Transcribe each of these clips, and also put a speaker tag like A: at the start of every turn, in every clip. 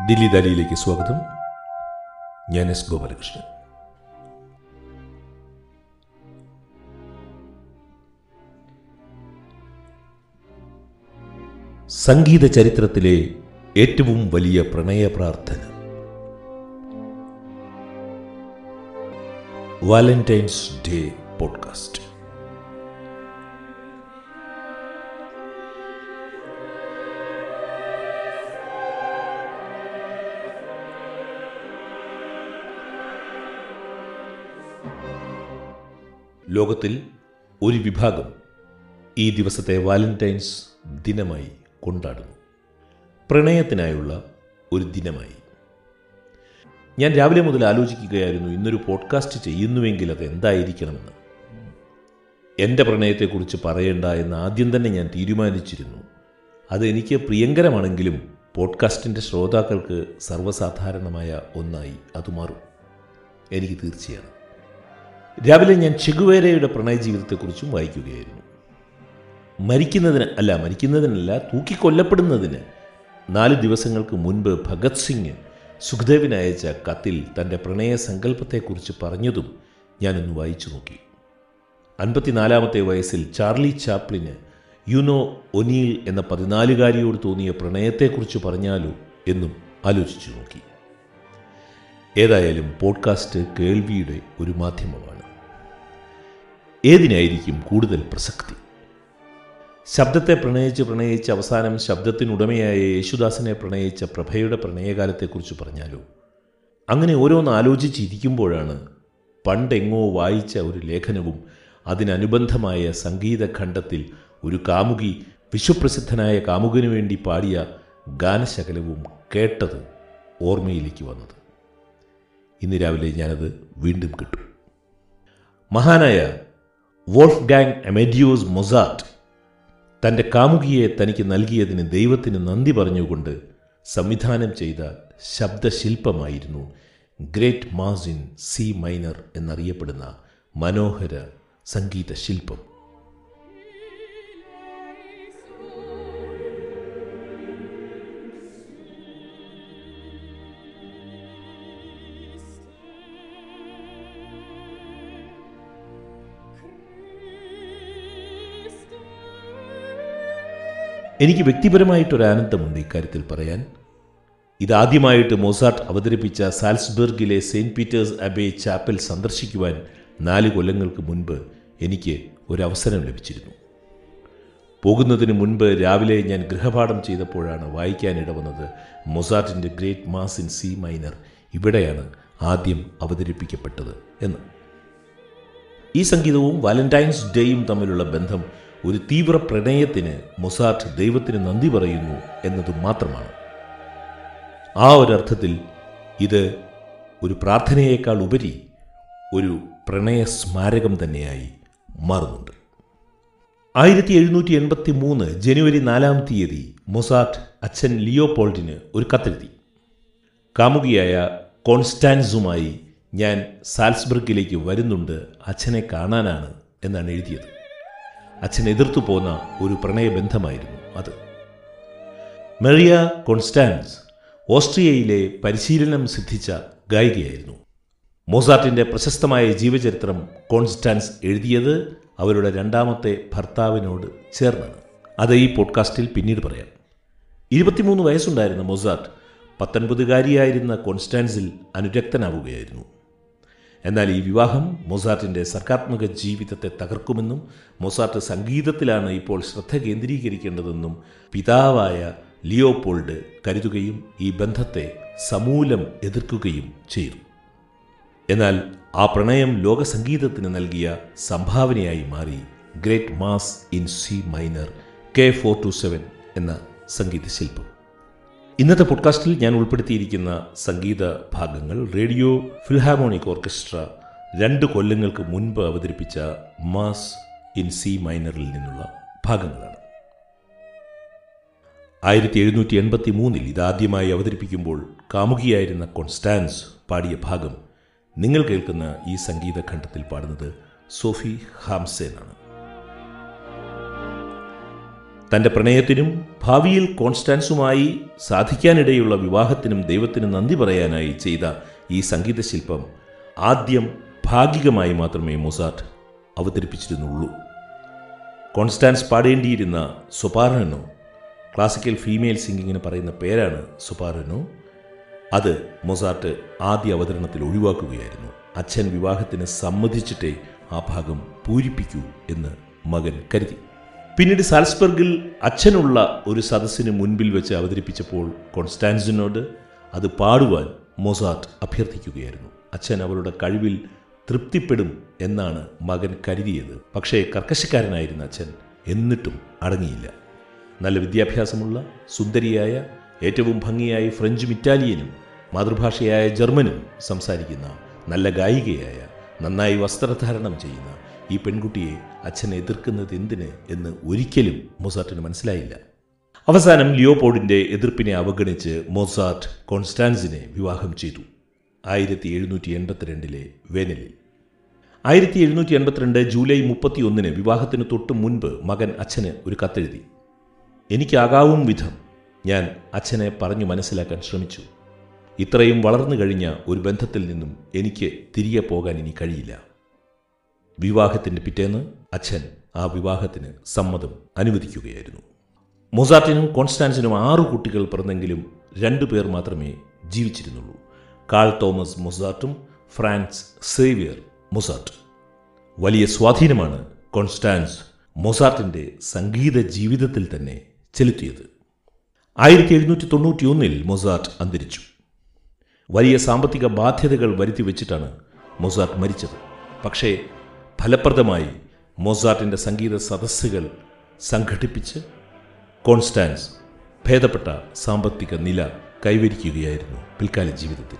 A: ദില്ലി ദാലിയിലേക്ക് സ്വാഗതം. ഞാൻ എസ് ഗോപാലകൃഷ്ണൻ. സംഗീത ചരിത്രത്തിലെ ഏറ്റവും വലിയ പ്രണയ പ്രാർത്ഥന. Valentine's Day podcast. ലോകത്തിൽ ഒരു വിഭാഗം ഈ ദിവസത്തെ വാലന്റൈൻസ് ദിനമായി കൊണ്ടാടുന്നു. പ്രണയത്തിനായുള്ള ഒരു ദിനമായി. ഞാൻ രാവിലെ മുതൽ ആലോചിക്കുകയായിരുന്നു ഇന്നൊരു പോഡ്കാസ്റ്റ് ചെയ്യുന്നുവെങ്കിൽ അത് എന്തായിരിക്കണമെന്ന്. എന്റെ പ്രണയത്തെക്കുറിച്ച് പറയേണ്ട എന്ന് ആദ്യം തന്നെ ഞാൻ തീരുമാനിച്ചിരുന്നു. അത് എനിക്ക് പ്രിയങ്കരമാണെങ്കിലും പോഡ്കാസ്റ്റിന്റെ ശ്രോതാക്കൾക്ക് സർവസാധാരണമായ ഒന്നായി അത് മാറും. എനിക്ക് തീർച്ചയാണ്. രാവിലെ ഞാൻ ചെഗുവേരയുടെ പ്രണയ ജീവിതത്തെക്കുറിച്ചും വായിക്കുകയായിരുന്നു. മരിക്കുന്നതിന് അല്ല മരിക്കുന്നതിനല്ല തൂക്കിക്കൊല്ലപ്പെടുന്നതിന് നാല് ദിവസങ്ങൾക്ക് മുൻപ് ഭഗത് സിംഗ് സുഖ്ദേവിന് അയച്ച കത്തിൽ തന്റെ പ്രണയ സങ്കല്പത്തെക്കുറിച്ച് പറഞ്ഞതും ഞാനൊന്ന് വായിച്ചു നോക്കി. അൻപത്തിനാലാമത്തെ വയസ്സിൽ ചാർലി ചാപ്ലിന് യുനോ ഒനീൽ എന്ന പതിനാലുകാരിയോട് തോന്നിയ പ്രണയത്തെക്കുറിച്ച് പറഞ്ഞാലോ എന്നും ആലോചിച്ചു നോക്കി. ഏതായാലും പോഡ്കാസ്റ്റ് കേൾവിയുടെ ഒരു മാധ്യമമാണ്. ഏതിനായിരിക്കും കൂടുതൽ പ്രസക്തി? ശബ്ദത്തെ പ്രണയിച്ച് പ്രണയിച്ച് അവസാനം ശബ്ദത്തിനുടമയായ യേശുദാസിനെ പ്രണയിച്ച പ്രഭയുടെ പ്രണയകാലത്തെക്കുറിച്ച് പറഞ്ഞാലോ? അങ്ങനെ ഓരോന്ന് ആലോചിച്ചിരിക്കുമ്പോഴാണ് പണ്ടെങ്ങോ വായിച്ച ഒരു ലേഖനവും അതിനനുബന്ധമായ സംഗീതഖണ്ഡത്തിൽ ഒരു കാമുകി വിശ്വപ്രസിദ്ധനായ കാമുകനു വേണ്ടി പാടിയ ഗാനശകലവും കേട്ടത് ഓർമ്മയിലേക്ക് വന്നത്. ഇന്ന് രാവിലെ ഞാനത് വീണ്ടും കിട്ടും. മഹാനായ വോൾഫ് ഗാങ് എമേഡിയോസ് മൊസാർട്ട് തന്റെ കാമുകിയെ തനിക്ക് നൽകിയതിന് ദൈവത്തിന് നന്ദി പറഞ്ഞുകൊണ്ട് സംവിധാനം ചെയ്ത ശബ്ദശില്പമായിരുന്നു great mass in C minor എന്നറിയപ്പെടുന്ന മനോഹര സംഗീത ശില്പം എനിക്ക് വ്യക്തിപരമായിട്ടൊരു ആനന്ദമുണ്ട് ഇക്കാര്യത്തിൽ പറയാൻ. ഇതാദ്യമായിട്ട് മോസാർട്ട് അവതരിപ്പിച്ച സാൽസ്ബർഗിലെ സെയിന്റ് പീറ്റേഴ്സ് അബേ ചാപ്പൽ സന്ദർശിക്കുവാൻ നാല് കൊല്ലങ്ങൾക്ക് മുൻപ് എനിക്ക് ഒരവസരം ലഭിച്ചിരുന്നു. പോകുന്നതിന് മുൻപ് രാവിലെ ഞാൻ ഗൃഹപാഠം ചെയ്തപ്പോഴാണ് വായിക്കാനിട വന്നത് മൊസാർട്ടിന്റെ great mass in C minor. ഇവിടെയാണ് ആദ്യം അവതരിപ്പിക്കപ്പെട്ടത് എന്ന്. ഈ സംഗീതവും വാലന്റൈൻസ് ഡേയും തമ്മിലുള്ള ബന്ധം ഒരു തീവ്ര പ്രണയത്തിന് മൊസാർട്ട് ദൈവത്തിന് നന്ദി പറയുന്നു എന്നത് മാത്രമാണ്. ആ ഒരർത്ഥത്തിൽ ഇത് ഒരു പ്രാർത്ഥനയേക്കാൾ ഉപരി ഒരു പ്രണയ സ്മാരകം തന്നെയായി മാറുന്നുണ്ട്. ആയിരത്തി എഴുന്നൂറ്റി എൺപത്തി മൂന്ന് ജനുവരി നാലാം തീയതി മൊസാർട്ട് അച്ഛൻ ലിയോപോൾഡിന് ഒരു കത്തെഴുതി. കാമുകിയായ കോൺസ്റ്റാൻസുമായി ഞാൻ സാൽസ്ബർഗിലേക്ക് വരുന്നുണ്ട് അച്ഛനെ കാണാനാണ് എന്നാണ് എഴുതിയത്. അച്ഛൻ എതിർത്തു പോന്ന ഒരു പ്രണയബന്ധമായിരുന്നു അത്. മെറിയ കോൺസ്റ്റാൻസ് ഓസ്ട്രിയയിലെ പരിശീലനം സിദ്ധിച്ച ഗായികയായിരുന്നു. മോസാർട്ടിന്റെ പ്രശസ്തമായ ജീവചരിത്രം കോൺസ്റ്റാൻസ് എഴുതിയത് അവരുടെ രണ്ടാമത്തെ ഭർത്താവിനോട് ചേർന്നാണ്. അത് ഈ പോഡ്കാസ്റ്റിൽ പിന്നീട് പറയാം. ഇരുപത്തിമൂന്ന് വയസ്സുണ്ടായിരുന്ന മൊസാർട്ട് പത്തൊൻപതുകാരിയായിരുന്ന കോൺസ്റ്റാൻസിൽ അനുരക്തനാവുകയായിരുന്നു. എന്നാൽ ഈ വിവാഹം മൊസാർട്ടിന്റെ സർഗാത്മക ജീവിതത്തെ തകർക്കുമെന്നും മൊസാർട്ട് സംഗീതത്തിലാണ് ഇപ്പോൾ ശ്രദ്ധ കേന്ദ്രീകരിക്കേണ്ടതെന്നും പിതാവായ ലിയോപോൾഡ് കരുതുകയും ഈ ബന്ധത്തെ സമൂലം എതിർക്കുകയും ചെയ്തു. എന്നാൽ ആ പ്രണയം ലോകസംഗീതത്തിന് നൽകിയ സംഭാവനയായി മാറി great mass in C minor K four two seven എന്ന സംഗീത ശില്പം ഇന്നത്തെ പോഡ്കാസ്റ്റിൽ ഞാൻ ഉൾപ്പെടുത്തിയിരിക്കുന്ന സംഗീത ഭാഗങ്ങൾ റേഡിയോ ഫിൽഹാമോണിക് ഓർക്കസ്ട്ര രണ്ട് കൊല്ലങ്ങൾക്ക് മുൻപ് അവതരിപ്പിച്ച മാസ് ഇൻ സി മൈനറിൽ നിന്നുള്ള ഭാഗങ്ങളാണ്. ആയിരത്തി എഴുന്നൂറ്റി എൺപത്തി മൂന്നിൽ ഇതാദ്യമായി അവതരിപ്പിക്കുമ്പോൾ കാമുകിയായിരുന്ന കോൺസ്റ്റാൻസ് പാടിയ ഭാഗം നിങ്ങൾ കേൾക്കുന്ന ഈ സംഗീത ഖണ്ഡത്തിൽ പാടുന്നത് സോഫി ഹാംസേനാണ്. തന്റെ പ്രണയത്തിനും ഭാവിയിൽ കോൺസ്റ്റാൻസുമായി സാധിക്കാനിടയുള്ള വിവാഹത്തിനും ദൈവത്തിന് നന്ദി പറയാനായി ചെയ്ത ഈ സംഗീത ശില്പം ആദ്യം ഭാഗികമായി മാത്രമേ മൊസാർട്ട് അവതരിപ്പിച്ചിരുന്നുള്ളൂ. കോൺസ്റ്റാൻസ് പാടേണ്ടിയിരുന്ന സുപാർണനോ ക്ലാസിക്കൽ ഫീമെയിൽ സിംഗിങ്ങിന് പറയുന്ന പേരാണ് സുപാർണനോ അത് മൊസാർട്ട് ആദ്യ അവതരണത്തിൽ ഒഴിവാക്കുകയായിരുന്നു. അച്ഛൻ വിവാഹത്തിന് സമ്മതിച്ചിട്ടേ ആ ഭാഗം പൂരിപ്പിക്കൂ എന്ന് മകൻ കരുതി. പിന്നീട് സാൽസ്ബർഗിൽ അച്ഛനുള്ള ഒരു സദസ്സിന് മുൻപിൽ വെച്ച് അവതരിപ്പിച്ചപ്പോൾ കോൺസ്റ്റാൻസിനോട് അത് പാടുവാൻ മൊസാർട്ട് അഭ്യർത്ഥിക്കുകയായിരുന്നു. അച്ഛൻ അവളുടെ കഴിവിൽ തൃപ്തിപ്പെടും എന്നാണ് മകൻ കരുതിയത്. പക്ഷേ കർക്കശക്കാരനായിരുന്ന അച്ഛൻ എന്നിട്ടും അടങ്ങിയില്ല. നല്ല വിദ്യാഭ്യാസമുള്ള സുന്ദരിയായ ഏറ്റവും ഭംഗിയായി ഫ്രഞ്ചും ഇറ്റാലിയനും മാതൃഭാഷയായ ജർമ്മനും സംസാരിക്കുന്ന നല്ല ഗായികയായ നന്നായി വസ്ത്രധാരണം ചെയ്യുന്ന ഈ പെൺകുട്ടിയെ അച്ഛൻ എതിർക്കുന്നത് എന്തിന് എന്ന് ഒരിക്കലും മൊസാർട്ടിന് മനസ്സിലായില്ല. അവസാനം ലിയോപോഡിന്റെ എതിർപ്പിനെ അവഗണിച്ച് മൊസാർട്ട് കോൺസ്റ്റാൻസിനെ വിവാഹം ചെയ്തു. ആയിരത്തി എഴുന്നൂറ്റി എൺപത്തിരണ്ടിലെ വേനലിൽ. ആയിരത്തി എഴുന്നൂറ്റി എൺപത്തിരണ്ട് ജൂലൈ മുപ്പത്തി ഒന്നിന് വിവാഹത്തിന് തൊട്ട് മുൻപ് മകൻ അച്ഛന് ഒരു കത്തെഴുതി. എനിക്കാകാവും വിധം ഞാൻ അച്ഛനെ പറഞ്ഞു മനസ്സിലാക്കാൻ ശ്രമിച്ചു. ഇത്രയും വളർന്നു കഴിഞ്ഞ ഒരു ബന്ധത്തിൽ നിന്നും എനിക്ക് തിരികെ പോകാൻ ഇനി കഴിയില്ല. വിവാഹത്തിന്റെ പിറ്റേന്ന് അച്ഛൻ ആ വിവാഹത്തിന് സമ്മതം അനുവദിക്കുകയായിരുന്നു. മൊസാർട്ടിനും കോൺസ്റ്റാൻസിനും ആറ് കുട്ടികൾ പിറന്നെങ്കിലും രണ്ടു പേർ മാത്രമേ ജീവിച്ചിരുന്നുള്ളൂ. കാൾ തോമസ് മൊസാർട്ടും ഫ്രാൻസ് സേവിയർ മൊസാർട്ട്. വലിയ സ്വാധീനമാണ് കോൺസ്റ്റാൻസ് മൊസാർട്ടിന്റെ സംഗീത ജീവിതത്തിൽ തന്നെ ചെലുത്തിയത്. ആയിരത്തി എഴുന്നൂറ്റി തൊണ്ണൂറ്റി ഒന്നിൽ മൊസാർട്ട് അന്തരിച്ചു. വലിയ സാമ്പത്തിക ബാധ്യതകൾ വരുത്തി വെച്ചിട്ടാണ് മൊസാർട്ട് മരിച്ചത്. പക്ഷേ ഫലപ്രദമായി മൊസാർട്ടിന്റെ സംഗീത സദസ്സുകൾ സംഘടിപ്പിച്ച് കോൺസ്റ്റാൻസ് ഭേദപ്പെട്ട സാമ്പത്തിക നില കൈവരിക്കുകയായിരുന്നു പിൽക്കാല ജീവിതത്തിൽ.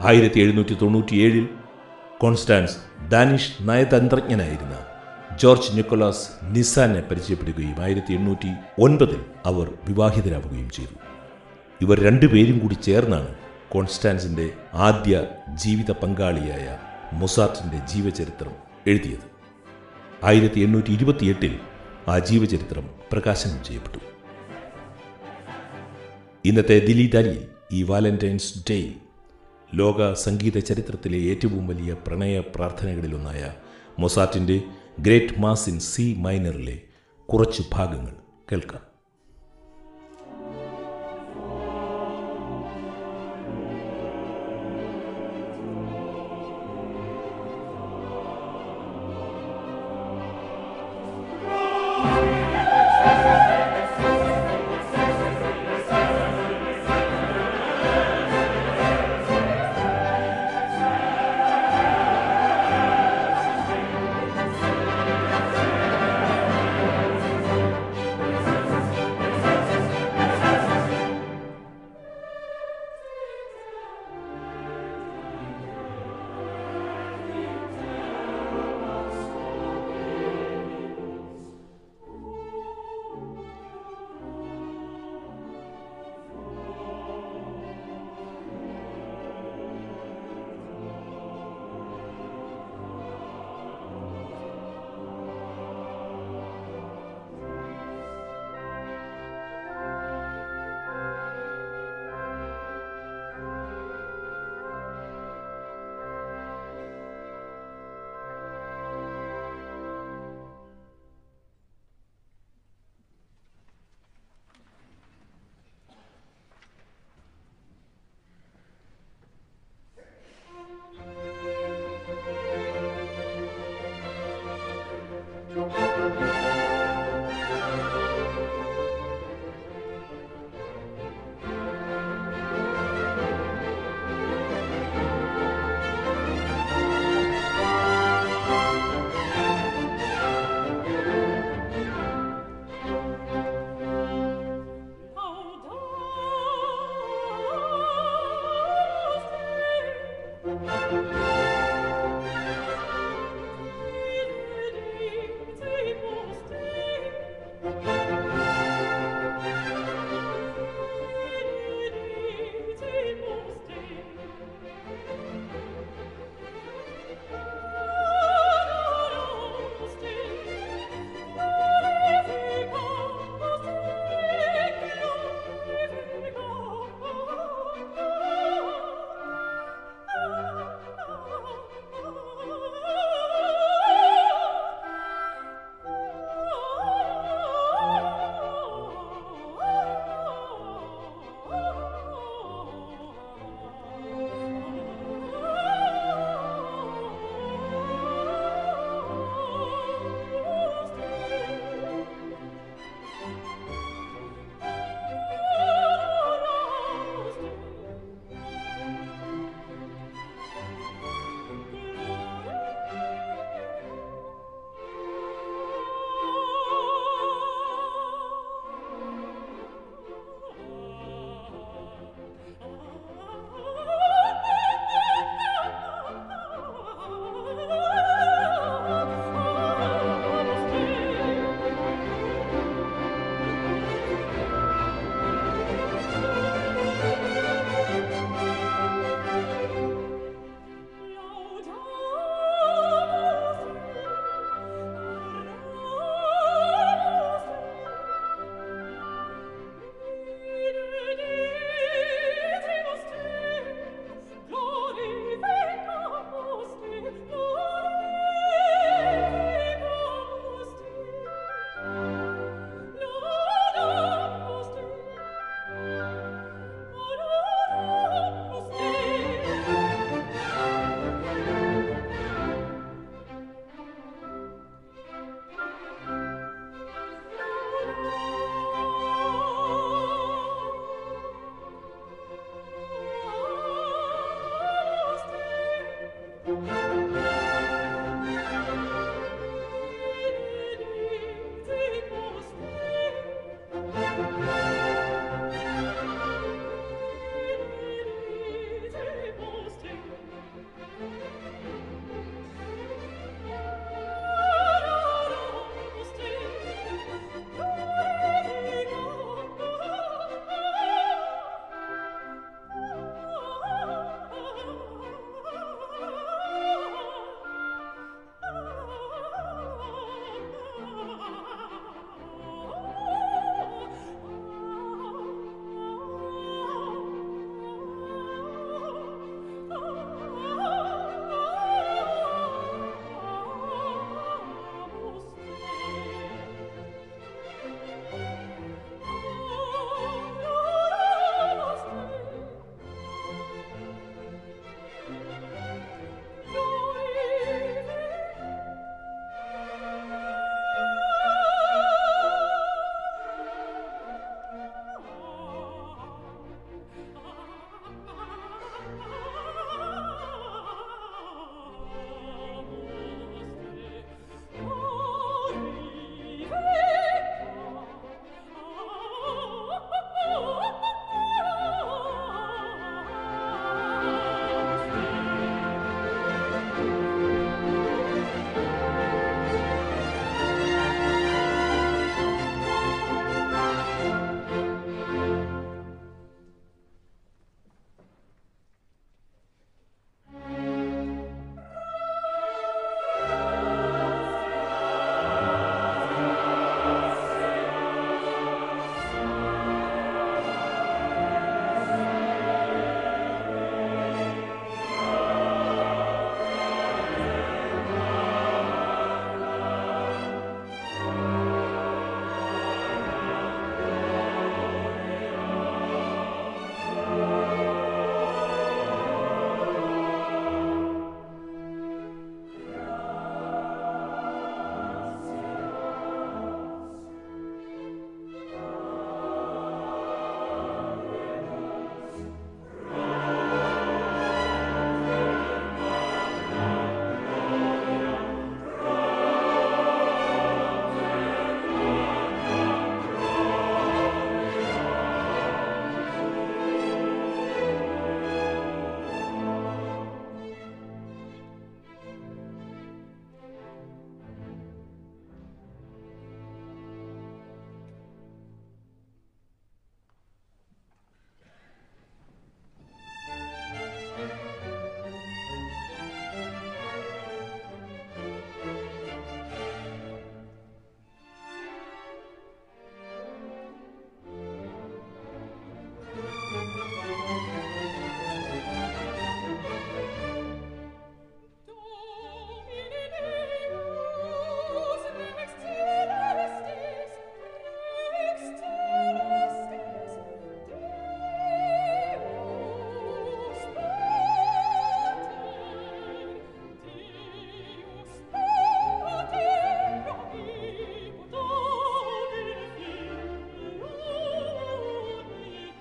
A: ആയിരത്തി എഴുന്നൂറ്റി തൊണ്ണൂറ്റിയേഴിൽ കോൺസ്റ്റാൻസ് ഡാനിഷ് നയതന്ത്രജ്ഞനായിരുന്ന ജോർജ് നിക്കോളാസ് നിസാനെ പരിചയപ്പെടുകയും ആയിരത്തി എണ്ണൂറ്റി ഒൻപതിൽ അവർ വിവാഹിതരാവുകയും ചെയ്തു. ഇവർ രണ്ടുപേരും കൂടി ചേർന്നാണ് കോൺസ്റ്റാൻസിന്റെ ആദ്യ ജീവിത പങ്കാളിയായ മൊസാർട്ടിന്റെ ജീവചരിത്രം എഴുതിയത്. ആയിരത്തി എണ്ണൂറ്റി ഇരുപത്തിയെട്ടിൽ ആ ജീവചരിത്രം പ്രകാശനം ചെയ്യപ്പെട്ടു. ഇന്നത്തെ ദില്ലി ദാലിയിൽ ഈ വാലന്റൈൻസ് ഡേയിൽ ലോക സംഗീത ചരിത്രത്തിലെ ഏറ്റവും വലിയ പ്രണയ പ്രാർത്ഥനകളിലൊന്നായ മൊസാർട്ടിന്റെ ഗ്രേറ്റ് മാസ് ഇൻ സി മൈനറിലെ കുറച്ച് ഭാഗങ്ങൾ കേൾക്കാം.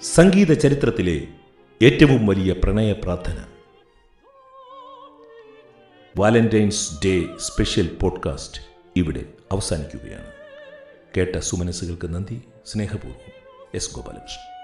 A: സംഗീത ചരിത്രത്തിലെ ഏറ്റവും വലിയ പ്രണയ പ്രാർത്ഥന. വാലന്റൈൻസ് ഡേ സ്പെഷ്യൽ പോഡ്കാസ്റ്റ് ഇവിടെ അവസാനിക്കുകയാണ്. കേട്ട സുമനസ്സുകൾക്ക് നന്ദി സ്നേഹപൂർവം. എസ് ഗോപാലകൃഷ്ണൻ.